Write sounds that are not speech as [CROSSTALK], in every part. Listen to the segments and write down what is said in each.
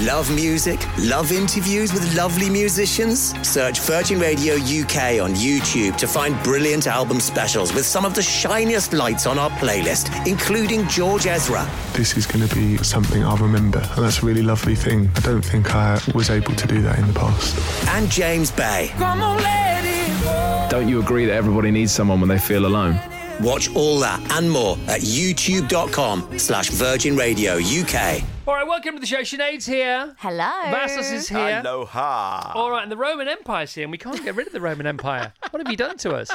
Love music? Love interviews with lovely musicians? Search Virgin Radio UK on YouTube to find brilliant album specials with some of the shiniest lights on our playlist, including George Ezra. This is going to be something I'll remember, and that's a really lovely thing. I don't think I was able to do that in the past. And James Bay. Don't you agree that everybody needs someone when they feel alone? Watch all that and more at youtube.com slash Virgin Radio UK. All right, welcome to the show. Sinead's here. Hello. Vassos is here. Aloha. All right, and the Roman Empire's here, and we can't get rid of the Roman Empire. [LAUGHS] What have you done to us?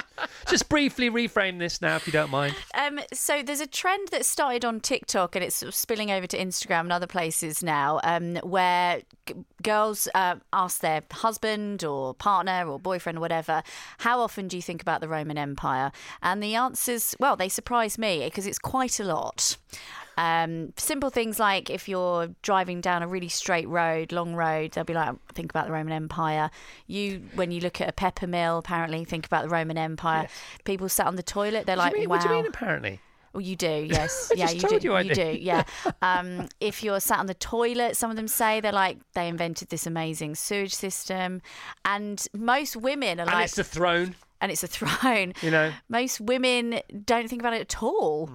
Just briefly reframe this now, if you don't mind. Um, so there's a trend that started on TikTok and it's sort of spilling over to Instagram and other places now, um, where g- girls uh, ask their husband or partner or boyfriend or whatever, "How often do you think about the Roman Empire?" And the answers, well, they surprise me because it's quite a lot. Um, simple things like if you're driving down a really straight road, long road, they'll be like, think about the Roman Empire. You, when you look at a pepper mill, apparently think about the Roman Empire. People sat on the toilet, they're What like, you mean, wow. What do you mean, apparently? Oh, you do, yes, [LAUGHS] I yeah, you do, you did. do, yeah. [LAUGHS] Um, if you're sat on the toilet, some of them say they're like they invented this amazing sewage system, and most women are And like, it's the throne. and it's a [LAUGHS] throne. You know. most women don't think about it at all.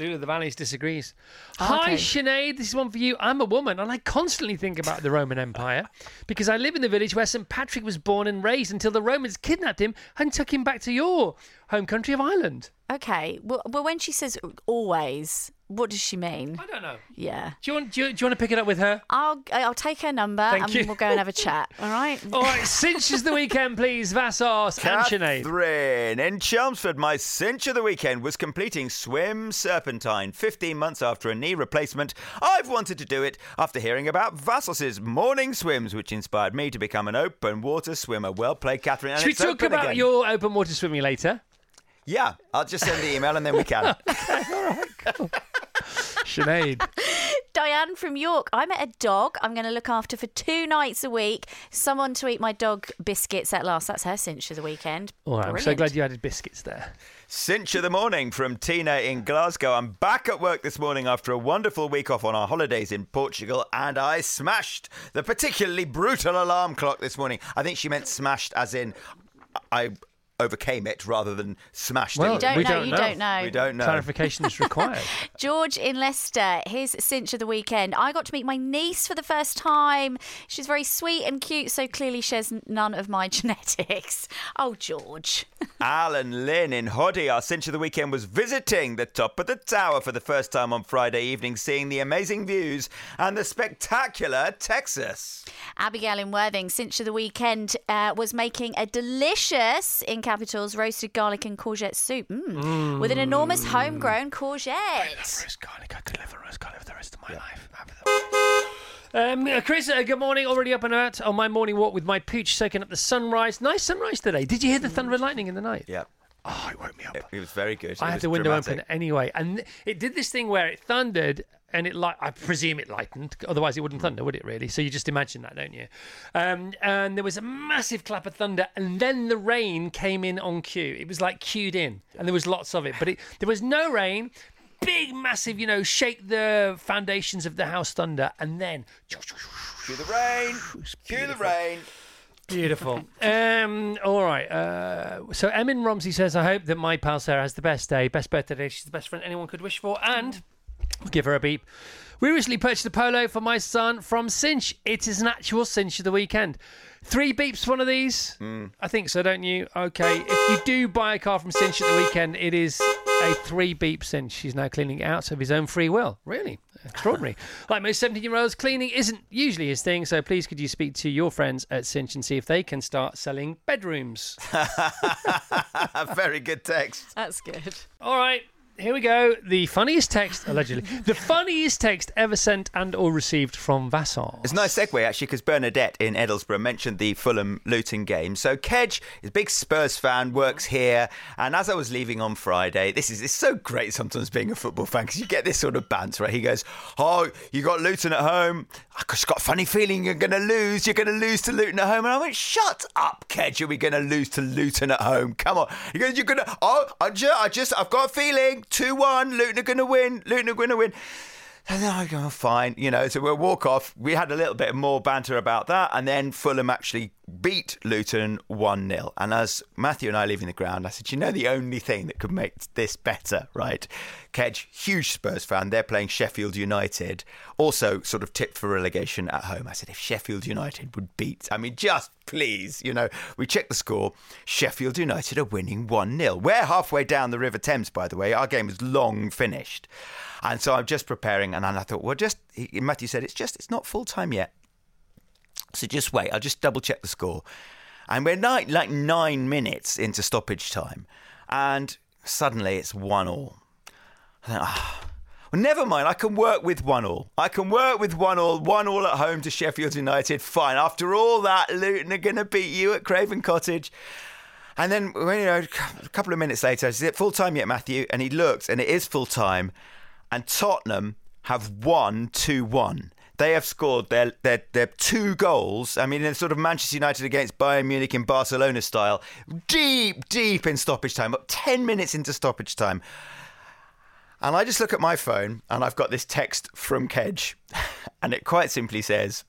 Lulu the Valleys disagrees. Ah, Hi, okay. Sinead. This is one for you. I'm a woman, and I constantly think about the Roman Empire because I live in the village where St. Patrick was born and raised until the Romans kidnapped him and took him back to your home country of Ireland. Okay, well, well, when she says always, what does she mean? I don't know. Yeah, Do you want? Do you, do you want to pick it up with her? I'll I'll take her number Thank and you. we'll go and have a chat. [LAUGHS] All right. All right, cinch is the weekend, please. Vassos and Sinead. Catherine in Chelmsford, my cinch of the weekend was completing Swim Serpentine 15 months after a knee replacement. I've wanted to do it after hearing about Vassos's morning swims, which inspired me to become an open water swimmer. Well played, Catherine. And Should we it's talk open about again. your open water swimming later? Yeah, I'll just send the email and then we can. [LAUGHS] All right, Sinead. Diane from York. I met a dog I'm going to look after for two nights a week. Someone to eat my dog biscuits at last. That's her cinch of the weekend. All right, I'm so glad you added biscuits there. Cinch of the morning from Tina in Glasgow. I'm back at work this morning after a wonderful week off on our holidays in Portugal, and I smashed the particularly brutal alarm clock this morning. I think she meant smashed as in I overcame it rather than smashed Well, You it. don't We know. don't you know. don't know. We don't know. Clarification is required. [LAUGHS] George in Leicester, his cinch of the weekend. I got to meet my niece for the first time. She's very sweet and cute, so clearly shares n- none of my [LAUGHS] genetics. Oh, George. [LAUGHS] Alan Lynn in Hoddy, our cinch of the weekend was visiting the top of the tower for the first time on Friday evening, seeing the amazing views and the spectacular Texas. Abigail in Worthing, cinch of the weekend, uh, was making a delicious, in capitals, roasted garlic and courgette soup mm, with an enormous homegrown courgette. roast garlic. I could live on roast garlic for the rest of my life. Um, uh, Chris, uh, good morning. Already up and out on my morning walk with my pooch, soaking up the sunrise. Nice sunrise today. Did you hear the thunder and lightning in the night? Yeah, Oh, it woke me up. it, it was very good. It I had the window dramatic. open anyway, and it did this thing where it thundered, and it like I presume it lightened. Otherwise, it wouldn't thunder, would it? Really? So you just imagine that, don't you? Um, and there was a massive clap of thunder, and then the rain came in on cue. It was like cued in, and there was lots of it, but it, there was no rain. Big, massive, you know, shake the foundations of the house thunder, and then Cue the rain. [SIGHS] Cue the rain. Beautiful. [LAUGHS] um, all right. Uh, so Emin Romsey says, I hope that my pal Sarah has the best day, best birthday day. She's the best friend anyone could wish for. And we'll give her a beep. We recently purchased a polo for my son from Cinch. It is an actual cinch of the weekend. Three beeps for one of these? Hmm. I think so, don't you? Okay. If you do buy a car from Cinch at the weekend, it is a three beep cinch. He's now cleaning it out of his own free will. Really? Extraordinary. [LAUGHS] like most 17 year olds, cleaning isn't usually his thing. So please could you speak to your friends at Cinch and see if they can start selling bedrooms? [LAUGHS] very good text. That's good. All right. Here we go. The funniest text, allegedly, the funniest text ever sent and or received from Vassos. It's a nice segue actually because Bernadette in Edlesborough mentioned the Fulham Luton game. So Kedge is a big Spurs fan, works here, and as I was leaving on Friday, this is it's so great sometimes being a football fan because you get this sort of banter. Right? He goes, "Oh, you got Luton at home. I just got a funny feeling you're going to lose. You're going to lose to Luton at home." And I went, "Shut up, Kedge. Are we going to lose to Luton at home? Come on." He goes, "You're going to. Oh, I just, I just, I've got a feeling. Two one. Luton are going to win. Luton are going to win." And then I go, "Oh, fine, you know. So we'll walk off. We had a little bit more banter about that, and then Fulham actually beat Luton one 0 And as Matthew and I leaving the ground, I said, "You know, the only thing that could make this better, right? Kedge, huge Spurs fan. They're playing Sheffield United, also sort of tipped for relegation at home. I said, if Sheffield United would beat, I mean, just please, you know, we checked the score. Sheffield United are winning one 0 We're halfway down the River Thames, by the way. Our game is long finished." And so I'm just preparing, and I thought, well, just Matthew said it's just it's not full time yet, so just wait. I'll just double check the score, and we're like like nine minutes into stoppage time, and suddenly it's one all. Ah. Well, never mind. I can work with one all. I can work with one all. One all at home to Sheffield United. Fine. After all that, Luton are going to beat you at Craven Cottage. And then, you know, a couple of minutes later, is it full time yet, Matthew? And he looks, and it is full time and Tottenham have won 2 1. They have scored their, their, their two goals. I mean, in sort of Manchester United against Bayern Munich in Barcelona style, deep, deep in stoppage time, up 10 minutes into stoppage time. And I just look at my phone and I've got this text from Kedge, [LAUGHS] and it quite simply says,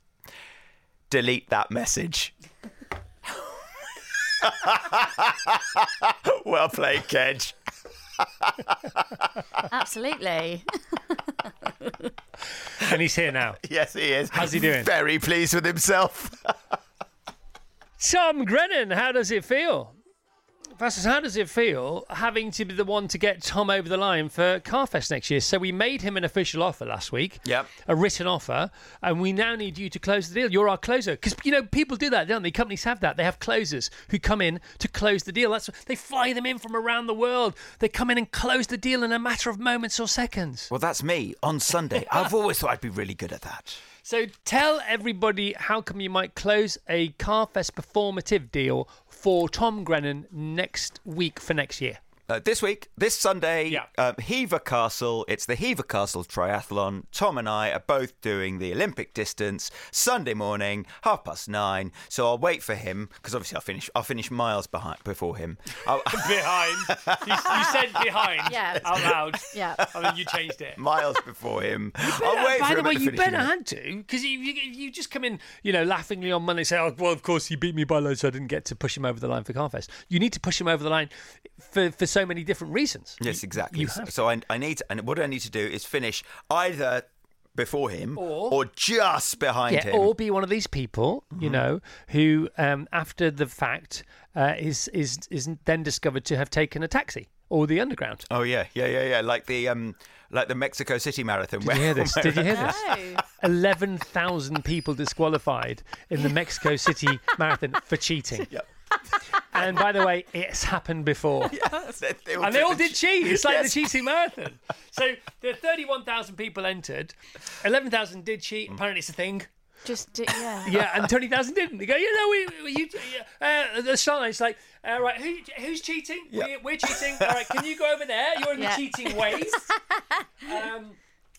delete that message. [LAUGHS] well played, Kedge. [LAUGHS] Absolutely. [LAUGHS] and he's here now. Yes, he is. How's he doing? Very pleased with himself. [LAUGHS] Tom Grennan, how does it feel? Vassos, how does it feel having to be the one to get Tom over the line for Carfest next year? So we made him an official offer last week, Yep. a written offer, and we now need you to close the deal. You're our closer because you know people do that, don't they? Companies have that. They have closers who come in to close the deal. That's they fly them in from around the world. They come in and close the deal in a matter of moments or seconds. Well, that's me on Sunday. I've always thought I'd be really good at that. So tell everybody how come you might close a Carfest performative deal for Tom Grennan next week for next year. Uh, this week, this Sunday, Yeah. um, Hever Castle. It's the Hever Castle Triathlon. Tom and I are both doing the Olympic distance Sunday morning, half past nine. So I'll wait for him because obviously I'll finish. I'll finish miles behind before him. [LAUGHS] [LAUGHS] Behind. you, you said behind [LAUGHS] Yeah. out loud. Yeah. And then you changed it. miles before him. I'll wait By for the him way, at the way, you better line. had to, because you, you, you just come in, you know, laughingly on Monday, say, "Oh, well, of course he beat me by loads, so I didn't get to push him over the line for Carfest." You need to push him over the line for, for so many different reasons. Yes, exactly. you So- have so I, I need, to, and what I need to do is finish either before him Or- just behind Yeah, him. or be one of these people, you Mm-hmm. know, who um, after the fact uh, is is is then discovered to have taken a taxi or the underground. Oh yeah, yeah, yeah, yeah. Like the um, like the Mexico City Marathon. Did you hear this? Did you hear this? No. Eleven thousand people disqualified in the Mexico City Marathon for cheating. Yep. And by the way, it's happened before. [LAUGHS] they And they all did cheat. It's like Yes. the cheating marathon. So there are 31,000 people entered. 11,000 did cheat. Apparently, it's a thing. Just do, yeah. [LAUGHS] Yeah, and 20,000 didn't. They go, you know, we, we you, uh, the start line's like, uh, right, who, who's cheating? We're, we're cheating. All right, can you go over there? You're in Yeah. the cheating ways. [LAUGHS] Um,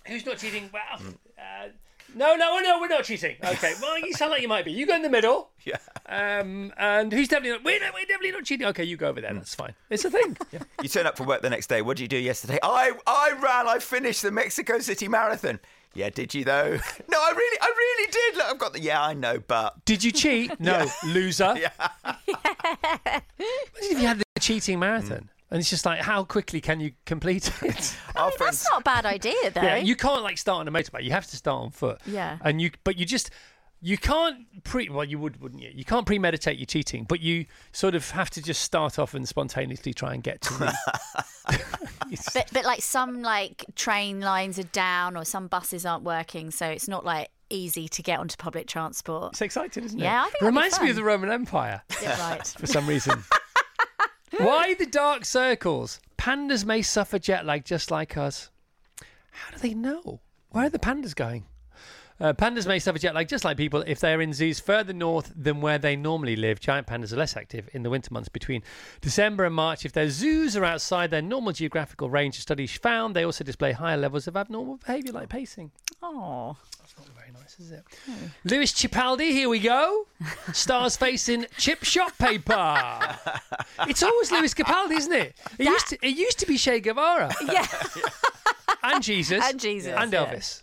who's not cheating? Well, uh, no, no, no, we're not cheating. Okay, [LAUGHS] well, you sound like you might be. You go in the middle. Yeah. Um, and who's definitely not? We're, not- we're definitely not cheating. Okay, you go over there. That's fine. It's a thing. [LAUGHS] Yeah. You turn up for work the next day. What did you do yesterday? I I ran. I finished the Mexico City Marathon. Yeah, did you though? [LAUGHS] no, I really, I really did. Look, I've got the. Yeah, I know, but Did you cheat? No, loser. yeah, Imagine if you had the cheating marathon, and it's just like, how quickly can you complete it? [LAUGHS] our That's not a bad idea, though. yeah, you can't like start on a motorbike. You have to start on foot. Yeah. and you, but you just. You can't pre well you would wouldn't you? You can't premeditate your cheating, but you sort of have to just start off and spontaneously try and get to the [LAUGHS] [LAUGHS] But, but like some like train lines are down or some buses aren't working, so it's not like easy to get onto public transport. It's exciting, isn't it? Yeah, I think it that'd be reminds me of the Roman Empire Yeah, right. for some reason. Why the dark circles? Pandas may suffer jet lag just like us. How do they know? Where are the pandas going? Uh, pandas may suffer jet lag just like people if they are in zoos further north than where they normally live. Giant pandas are less active in the winter months between December and March. If their zoos are outside their normal geographical range, studies found they also display higher levels of abnormal behaviour like pacing. Oh, Very nice, is it? Hmm. Lewis Chipaldi, here we go. Stars facing chip shop paper. It's always Lewis Capaldi, isn't it? It used to, it used to be Che Guevara. yeah. [LAUGHS] and Jesus, And Jesus, and yeah. Elvis.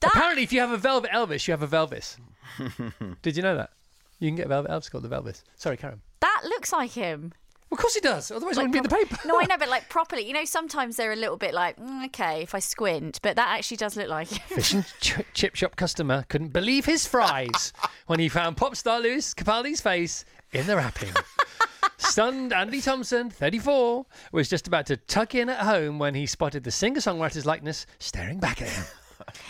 That- Apparently, if you have a velvet Elvis, you have a Velvis. [LAUGHS] Did you know that? You can get a velvet Elvis called the Velvis. Sorry, Karen. That looks like him. Of course he does. Otherwise, it Like wouldn't be in the paper. No, I [LAUGHS] know, but like properly. You know, sometimes they're a little bit like, mm, okay, if I squint, but that actually does look like. Fish and [LAUGHS] ch- chip shop customer couldn't believe his fries when he found pop star Lewis Capaldi's face in the wrapping. [LAUGHS] Stunned Andy Thompson, 34, was just about to tuck in at home when he spotted the singer songwriter's likeness staring back at him.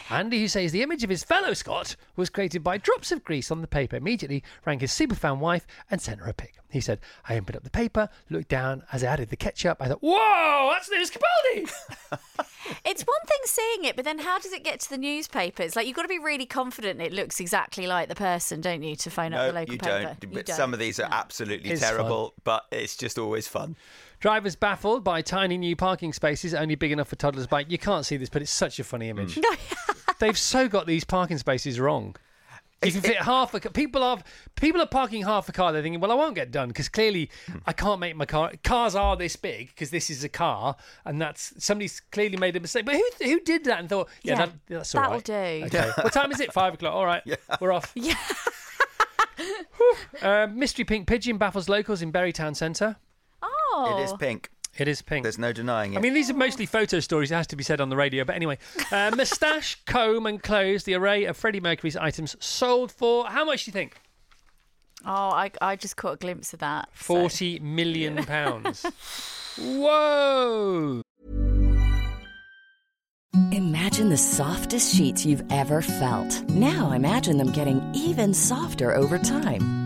Andy, who says the image of his fellow Scot was created by drops of grease on the paper, immediately rang his superfan wife and sent her a pic. He said, I opened up the paper, looked down, as I added the ketchup, I thought, whoa, that's Lewis Capaldi! [LAUGHS] It's one thing seeing it, but then how does it get to the newspapers? Like, you've got to be really confident it looks exactly like the person, don't you, to phone up the local you paper? don't. You But some of these are absolutely It's terrible, but it's just always fun. Drivers baffled by tiny new parking spaces only big enough for toddlers' bike. You can't see this, but it's such a funny image. [LAUGHS] They've so got these parking spaces wrong. You can fit half a ca- people are people are parking half a car. They're thinking, well, I won't get done because clearly I can't make my car. Cars are this big because this is a car, and that's somebody's clearly made a mistake. But who who did that and thought, yeah, Yeah, that, that's all that'll right. do. Okay. what time is it? Five o'clock. All right, we're off. [LAUGHS] Yeah. Uh, mystery pink pigeon baffles locals in Bury Town Centre. Oh. It is pink. It is pink. There's no denying it. I mean, these are mostly photo stories. It has to be said on the radio. But anyway, uh, [LAUGHS] moustache, comb, and clothes. The array of Freddie Mercury's items sold for how much do you think? Oh, I, I just caught a glimpse of that. so- Forty million [LAUGHS] pounds. Whoa! Imagine the softest sheets you've ever felt. Now imagine them getting even softer over time.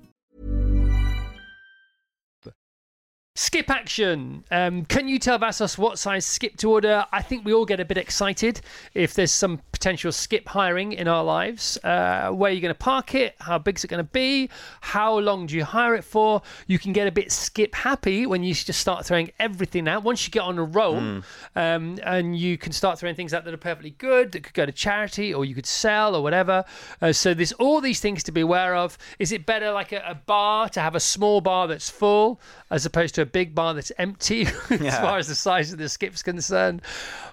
Skip action. Um, can you tell Vassos what size skip to order? I think we all get a bit excited if there's some potential skip hiring in our lives. Uh, where are you going to park it? How big's it going to be? How long do you hire it for? You can get a bit skip happy when you just start throwing everything out. Once you get on a roll, um, and you can start throwing things out that are perfectly good, that could go to charity or you could sell or whatever. Uh, so there's all these things to be aware of. Is it better like a, a bar to have a small bar that's full as opposed to a big bar that's empty [LAUGHS] as far as the size of the skip's concerned?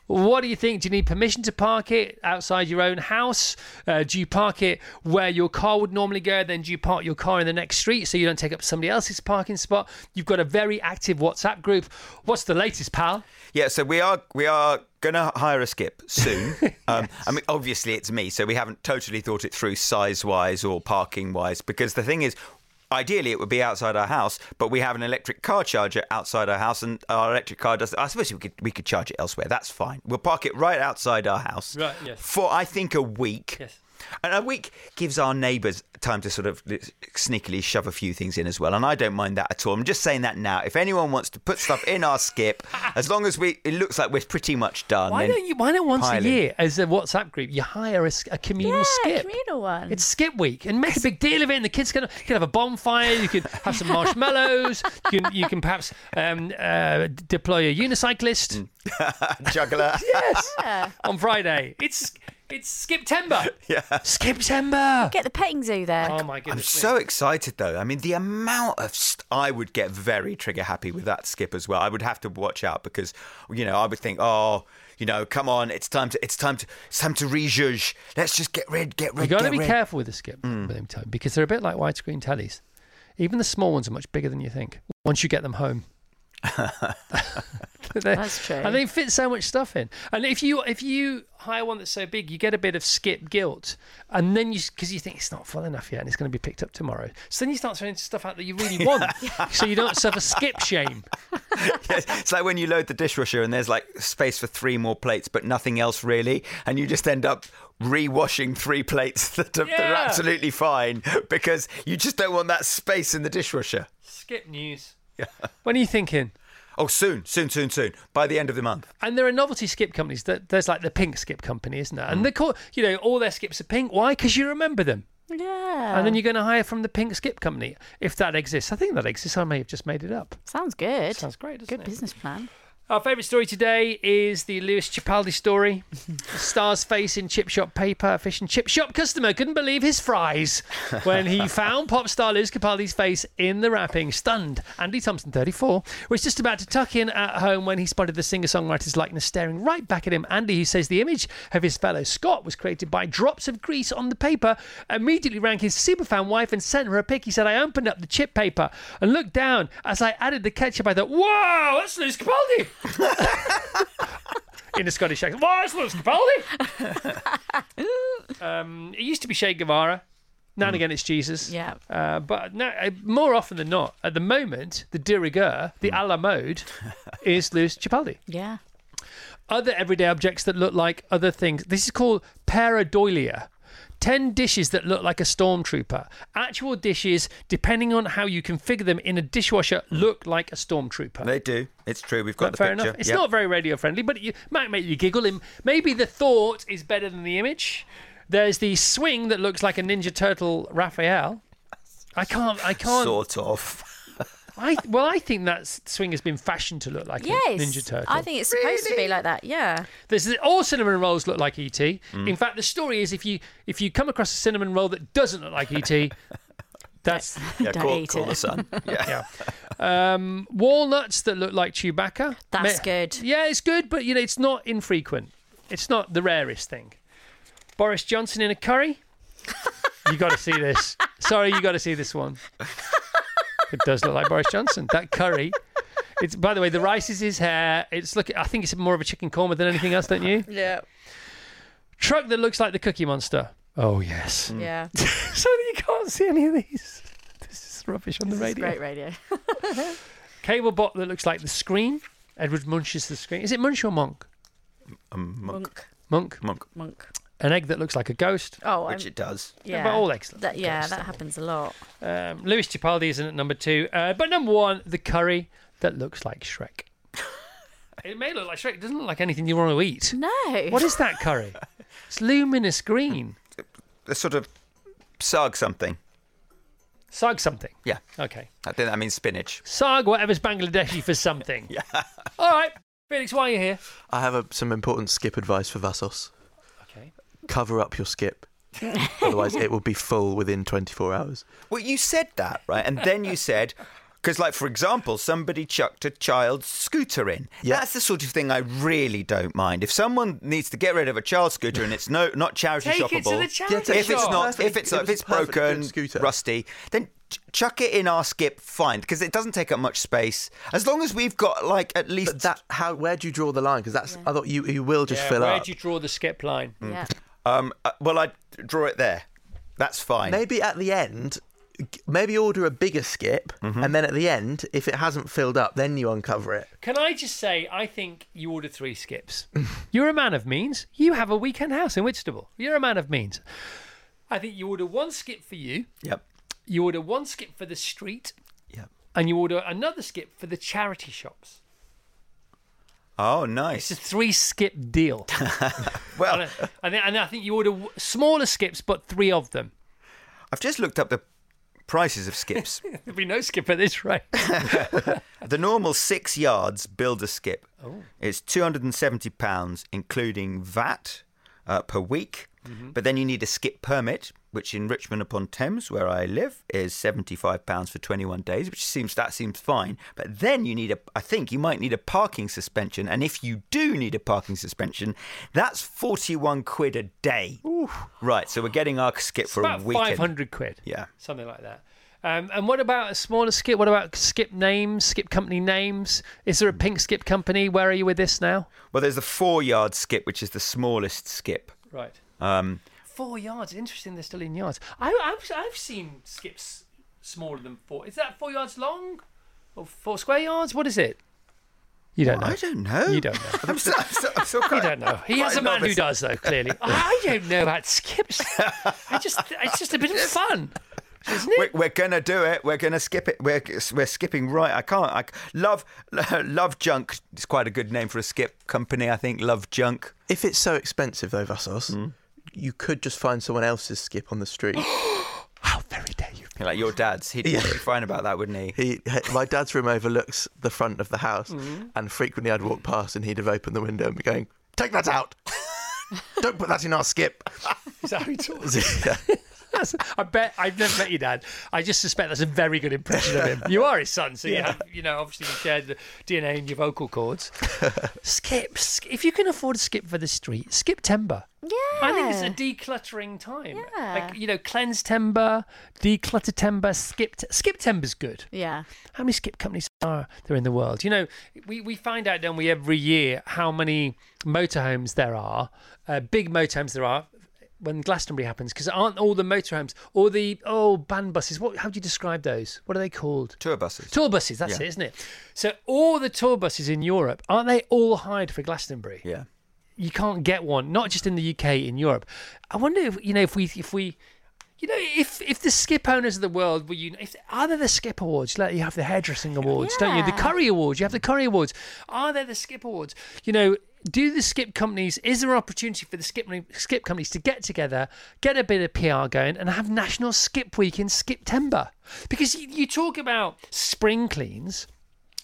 What do you think? Do you need permission to park it outside your own house? Uh, do you park it where your car would normally go? Then do you park your car in the next street so you don't take up somebody else's parking spot? You've got a very active WhatsApp group. What's the latest, pal? Yeah, so we are we are gonna hire a skip soon. [LAUGHS] um, I mean, obviously it's me, so we haven't totally thought it through size wise or parking wise. Because the thing is, ideally it would be outside our house, but we have an electric car charger outside our house, and our electric car does. I suppose we could we could charge it elsewhere. That's fine. We'll park it right outside our house. Right, yes. For I think a week. Yes. And a week gives our neighbours time to sort of sneakily shove a few things in as well, and I don't mind that at all. I'm just saying that now. If anyone wants to put stuff in our skip, as long as we, it looks like we're pretty much done. Why then don't you? Why not once pile a year as a WhatsApp group you hire a communal Yeah, skip? communal one. It's Skip Week, and make a big deal of it. And the kids can, you can have a bonfire. You can have some marshmallows. you can you can perhaps um, uh, deploy a unicyclist [LAUGHS] juggler? yes on Friday. It's it's Skiptember. [LAUGHS] Yeah, Skiptember. Get the petting zoo there. Oh my goodness. I'm me. so excited though. I mean, the amount of st- I would get very trigger happy with that skip as well. I would have to watch out because you know I would think, oh, you know, come on, it's time to, it's time to, it's time to rejudge. Let's just get rid, get rid. You got to be rid. careful with the skip, Mm. let me tell you, because they're a bit like widescreen tellies. Even the small ones are much bigger than you think once you get them home. [LAUGHS] [LAUGHS] [LAUGHS] They- That's true. And they fit so much stuff in. And if you if you hire one that's so big, you get a bit of skip guilt, and then you because you think it's not full enough yet, and it's going to be picked up tomorrow. So then you start throwing stuff out that you really [LAUGHS] want, so you don't suffer skip shame. [LAUGHS] Yes, it's like when you load the dishwasher and there's like space for three more plates, but nothing else really, and you just end up re-washing three plates that are, that are absolutely fine because you just don't want that space in the dishwasher. Skip news. When are you thinking? Oh, soon, soon, soon, soon. By the end of the month. And there are novelty skip companies. That there's like the Pink Skip Company, isn't there? Mm. And they call you know all their skips are pink. Why? Because you remember them. Yeah. And then you're going to hire from the Pink Skip Company if that exists. I think that exists. I may have just made it up. Sounds good. Sounds great, doesn't Good it? business plan. Our favourite story today is the Lewis Capaldi story. [LAUGHS] Star's face in chip shop paper. A fish and chip shop customer couldn't believe his fries when he [LAUGHS] found pop star Lewis Capaldi's face in the wrapping. Stunned, Andy Thompson, 34, was just about to tuck in at home when he spotted the singer-songwriter's likeness staring right back at him. Andy, who says the image of his fellow Scot was created by drops of grease on the paper, immediately rang his superfan wife and sent her a pic. He said, I opened up the chip paper and looked down. As I added the ketchup, I thought, whoa, that's Lewis Capaldi. In a Scottish accent. Why is Lewis Capaldi? [LAUGHS] um, it used to be Che Guevara. Now and again, it's Jesus. Yeah. Uh, but now, uh, more often than not, at the moment, the de rigueur, the a la mode, is Lewis Capaldi. Yeah. Other everyday objects that look like other things. This is called pareidolia. 10 dishes that look like a stormtrooper. Actual dishes, depending on how you configure them in a dishwasher, look like a stormtrooper. They do. It's true. We've got the fair picture. enough. It's Yep. not very radio friendly, but it might make you giggle. Maybe the thought is better than the image. There's the swing that looks like a Ninja Turtle Raphael. I can't. I can't. Sort of. I well, I think that swing has been fashioned to look like Yes. a Ninja Turtle. I think it's supposed to be like that. Yeah. There's all cinnamon rolls look like ET. Mm. In fact, the story is if you if you come across a cinnamon roll that doesn't look like ET, [LAUGHS] that's Yeah, Don't call, eat call it. the sun. [LAUGHS] Yeah. yeah. Um, walnuts that look like Chewbacca. That's Ma- good. Yeah, it's good, but you know it's not infrequent. It's not the rarest thing. Boris Johnson in a curry. [LAUGHS] you got to see this. Sorry, you got to see this one. It does look like Boris Johnson. That curry. It's by the way, the rice is his hair. It's look. I think it's more of a chicken korma than anything else, don't you? [LAUGHS] Yeah. Truck that looks like the Cookie Monster. Oh yes. Yeah. [LAUGHS] so you can't see any of these. This is rubbish on the This is radio. great radio. [LAUGHS] Cable bot that looks like the Scream. Edward Munch's the Scream. Is it Munch or Monk? Um, monk. Monk. Monk. Monk. Monk. An egg that looks like a ghost. Oh, Which I'm, it does. yeah. but all eggs That, yeah, ghosts, that don't they? happens a lot. Um, Lewis Capaldi isn't at number two, uh, but number one, the curry that looks like Shrek. [LAUGHS] it may look like Shrek. It doesn't look like anything you want to eat. No. What is that curry? [LAUGHS] It's luminous green. The sort of sag something. Sag something. Yeah. Okay. I think that means spinach. Sag whatever's Bangladeshi for something. [LAUGHS] yeah. All right. Felix, why are you here? I have a, some important skip advice for Vassos. Okay. Cover up your skip. Otherwise, it will be full within 24 hours. Well, you said that, right? And then you said, because, like, for example, somebody chucked a child's scooter in. Yeah. That's the sort of thing I really don't mind. If someone needs to get rid of a child's scooter and it's no not charity Take shoppable, it to the charity if it's shop. not, Perfect. if it's It if it's a perfect good broken, scooter. rusty, then chuck it in our skip. Fine, because it doesn't take up much space. As long as we've got like at least But that, how, where do you draw the line? Because that's, I thought you, you will just Yeah, fill where up. Where do you draw the skip line? Yeah. Um, uh, well, I'd draw it there. That's fine. Maybe at the end, maybe order a bigger skip, Mm-hmm. and then at the end, if it hasn't filled up, then you uncover it. Can I just say, I think you order three skips. [LAUGHS] You're a man of means. You have a weekend house in Whitstable. You're a man of means. I think you order one skip for you, Yep. you order one skip for the street, Yep. and you order another skip for the charity shops. Oh, nice. It's a three skip deal. [LAUGHS] Well, and, I, and and I think you order smaller skips, but three of them. I've just looked up the prices of skips. [LAUGHS] There'll be no skip at this rate. [LAUGHS] the normal six yards builder skip is two hundred and seventy pounds, including VAT uh, per week. But then you need a skip permit, which in Richmond upon Thames, where I live, is seventy-five pounds for twenty-one days, which seems that seems fine. But then you need a, I think you might need a parking suspension, and if you do need a parking suspension, that's forty-one quid a day. Right, so we're getting our skip It's for about a weekend. 500 quid. Yeah. Something like that. Um, and what about a smaller skip? What about skip names, skip company names? Is there a pink skip company? Where are you with this now? Well, there's the four-yard skip, which is the smallest skip. Right. Um, Four yards. Interesting. They're still in yards. I, I've I've seen skips smaller than four. Is that four yards long? Or four square yards? What is it? You don't know. I don't know. You don't know. [LAUGHS] I'm still, I'm still, I'm still [LAUGHS] You don't know. He quite has a man who does, though. Clearly, [LAUGHS] I don't know about skips. I just, it's just a bit of fun. isn't it? We're, we're gonna do it. We're gonna skip it. We're we're skipping right. I can't. I, love Love Junk is quite a good name for a skip company. I think Love Junk. If it's so expensive though, Vassos, hmm. You could just find someone else's skip on the street. [GASPS] How very dare you? Like your dad's, he'd Yeah. be fine about that, wouldn't he? He, my dad's room overlooks the front of the house, Mm-hmm. and frequently I'd walk past and he'd have opened the window and be going, "Take that out! [LAUGHS] Don't put that in our skip." [LAUGHS] Is that how he talks? [LAUGHS] Yeah. That's, I bet I've never met your dad. I just suspect that's a very good impression of him. You are his son, so you have, you know, obviously you share the DNA in your vocal cords. [LAUGHS] skip, sk- if you can afford to skip for the street, Skiptember. Yeah. I think it's a decluttering time. Yeah. Like you know, cleanse timber, declutter timber, skip t- Skiptember's good. Yeah. How many skip companies are there in the world? You know, we, we find out, don't we, every year how many motorhomes there are, uh, big motorhomes there are when Glastonbury happens, because aren't all the motorhomes or the oh band buses? What? How do you describe those? What are they called? Tour buses. Tour buses. That's Yeah. it, isn't it? So all the tour buses in Europe aren't they all hired for Glastonbury? Yeah. you can't get one, not just in the UK, in Europe. I wonder if you know if we if we you know if if the skip owners of the world were you if are there the skip awards like you have the hairdressing awards don't you the curry awards you have the curry awards are there the skip awards you know do the skip companies is there an opportunity for the skip skip companies to get together get a bit of PR going and have national skip week in September because you, you talk about spring cleans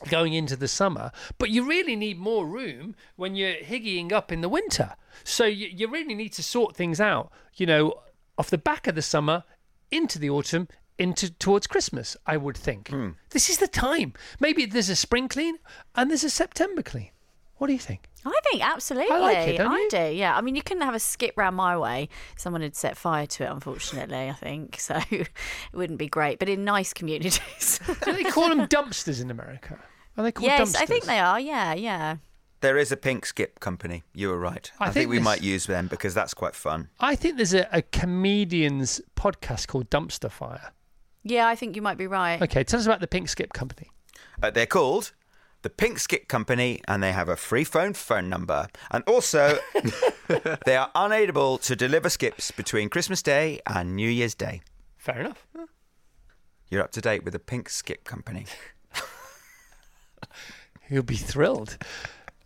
going into the summer, but you really need more room when you're higgying up in the winter. So you, you really need to sort things out, you know, off the back of the summer into the autumn into towards Christmas, I would think. Hmm. This is the time. Maybe there's a spring clean and there's a September clean. What do you think? I think absolutely. I like it, don't you? do, yeah. I mean, you couldn't have a skip round my way. Someone had set fire to it, unfortunately, I think. [LAUGHS] So it wouldn't be great, but in nice communities. Do they call them [LAUGHS] dumpsters in America? Are they called yes, dumpsters? I think they are. Yeah, yeah. There is a pink skip company. You were right. I I, think think, we might use them because that's quite fun. I think there's a, a comedian's podcast called Dumpster Fire. Yeah, I think you might be right. Okay, tell us about the Pink Skip Company. Uh, they're called the Pink Skip Company, and they have a free phone phone number. And also, [LAUGHS] they are unable to deliver skips between Christmas Day and New Year's Day. Fair enough. You're up to date with the Pink Skip Company. [LAUGHS] He'll be thrilled.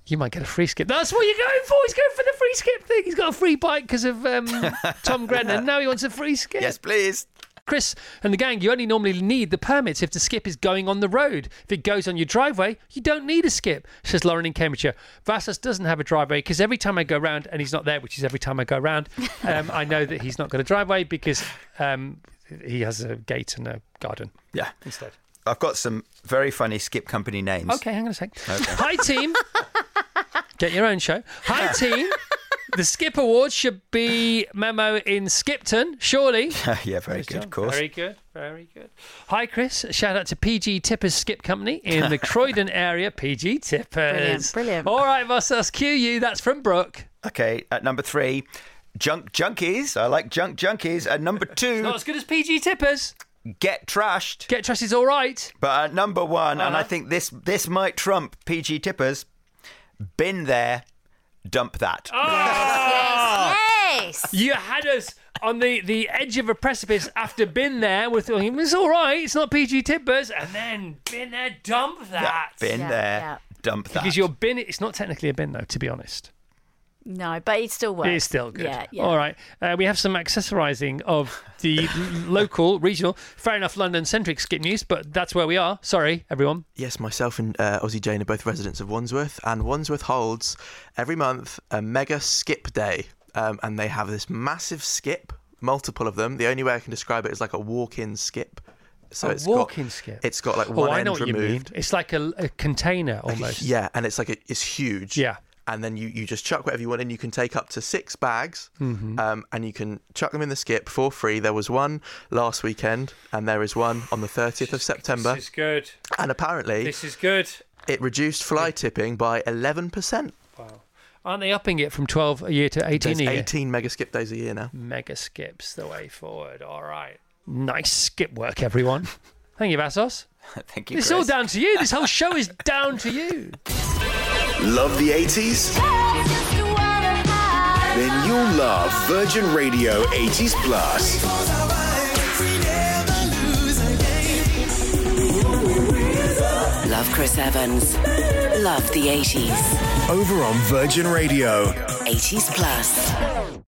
You might get a free skip. That's what you're going for. He's going for the free skip thing. He's got a free bike because of um, [LAUGHS] Tom Grennan. Now he wants a free skip. Yes, please. Chris and the gang, you only normally need the permits if the skip is going on the road. If it goes on your driveway, you don't need a skip, says Lauren in Cambridgeshire. Vassos doesn't have a driveway because every time I go round, and he's not there, which is every time I go round, [LAUGHS] um, I know that he's not got a driveway because um, he has a gate and a garden Yeah. instead. I've got some very funny skip company names. Okay, hang on a sec. Hi, team. [LAUGHS] Get your own show. Hi, [LAUGHS] team. The Skip Awards should be memo in Skipton, surely. [LAUGHS] yeah, very good, of course. Very good, very good. Hi, Chris. Shout out to PG Tippers Skip Company in the [LAUGHS] Croydon area. PG Tippers. Brilliant, brilliant. All right, Vassos, cue you. That's from Brooke. Okay, at number three, Junk Junkies. I like Junk Junkies. At number [LAUGHS] two, Not as good as PG Tippers. Get Trashed. Get Trust is all right. But at number one, and Uh-huh. I think this this might trump PG Tippers, Been There, Dump That. Oh! Yes. You had us on the, the edge of a precipice after been there. We're thinking, it's all right. It's not PG Tippers. And then been there, dump that. Been Yeah, There, yeah. Dump That. Because your bin, it's not technically a bin though, to be honest. No, but it still works. It is still good. Yeah, yeah. All right. Uh, we have some accessorising of the [LAUGHS] local, regional, fair enough, London centric skip news, but that's where we are. Sorry, everyone. Yes, myself and uh, Aussie Jane are both residents of Wandsworth, and Wandsworth holds every month a mega skip day, um, and they have this massive skip, multiple of them. The only way I can describe it is like a walk-in skip. So A it's walk-in got, skip? It's got like Oh, one I end know what you mean. It's like a, a container almost. Yeah, and it's like a, it's huge. Yeah. And then you, you just chuck whatever you want in. You can take up to six bags, Mm-hmm. um, and you can chuck them in the skip for free. There was one last weekend, and there is one on the 30th of September. This is good. And apparently, This is good. it reduced fly tipping by 11%. Wow. Aren't they upping it from 12 a year to 18 There's a year? 18 mega skip days a year now. Mega skips the way forward. All right. Nice skip work, everyone. [LAUGHS] Thank you, Vassos. [LAUGHS] Thank you. It's all down to you. This whole show is down to you. Love the 80s? Then you'll love Virgin Radio 80s Plus. Love Chris Evans. Love the 80s. Over on Virgin Radio. 80s Plus.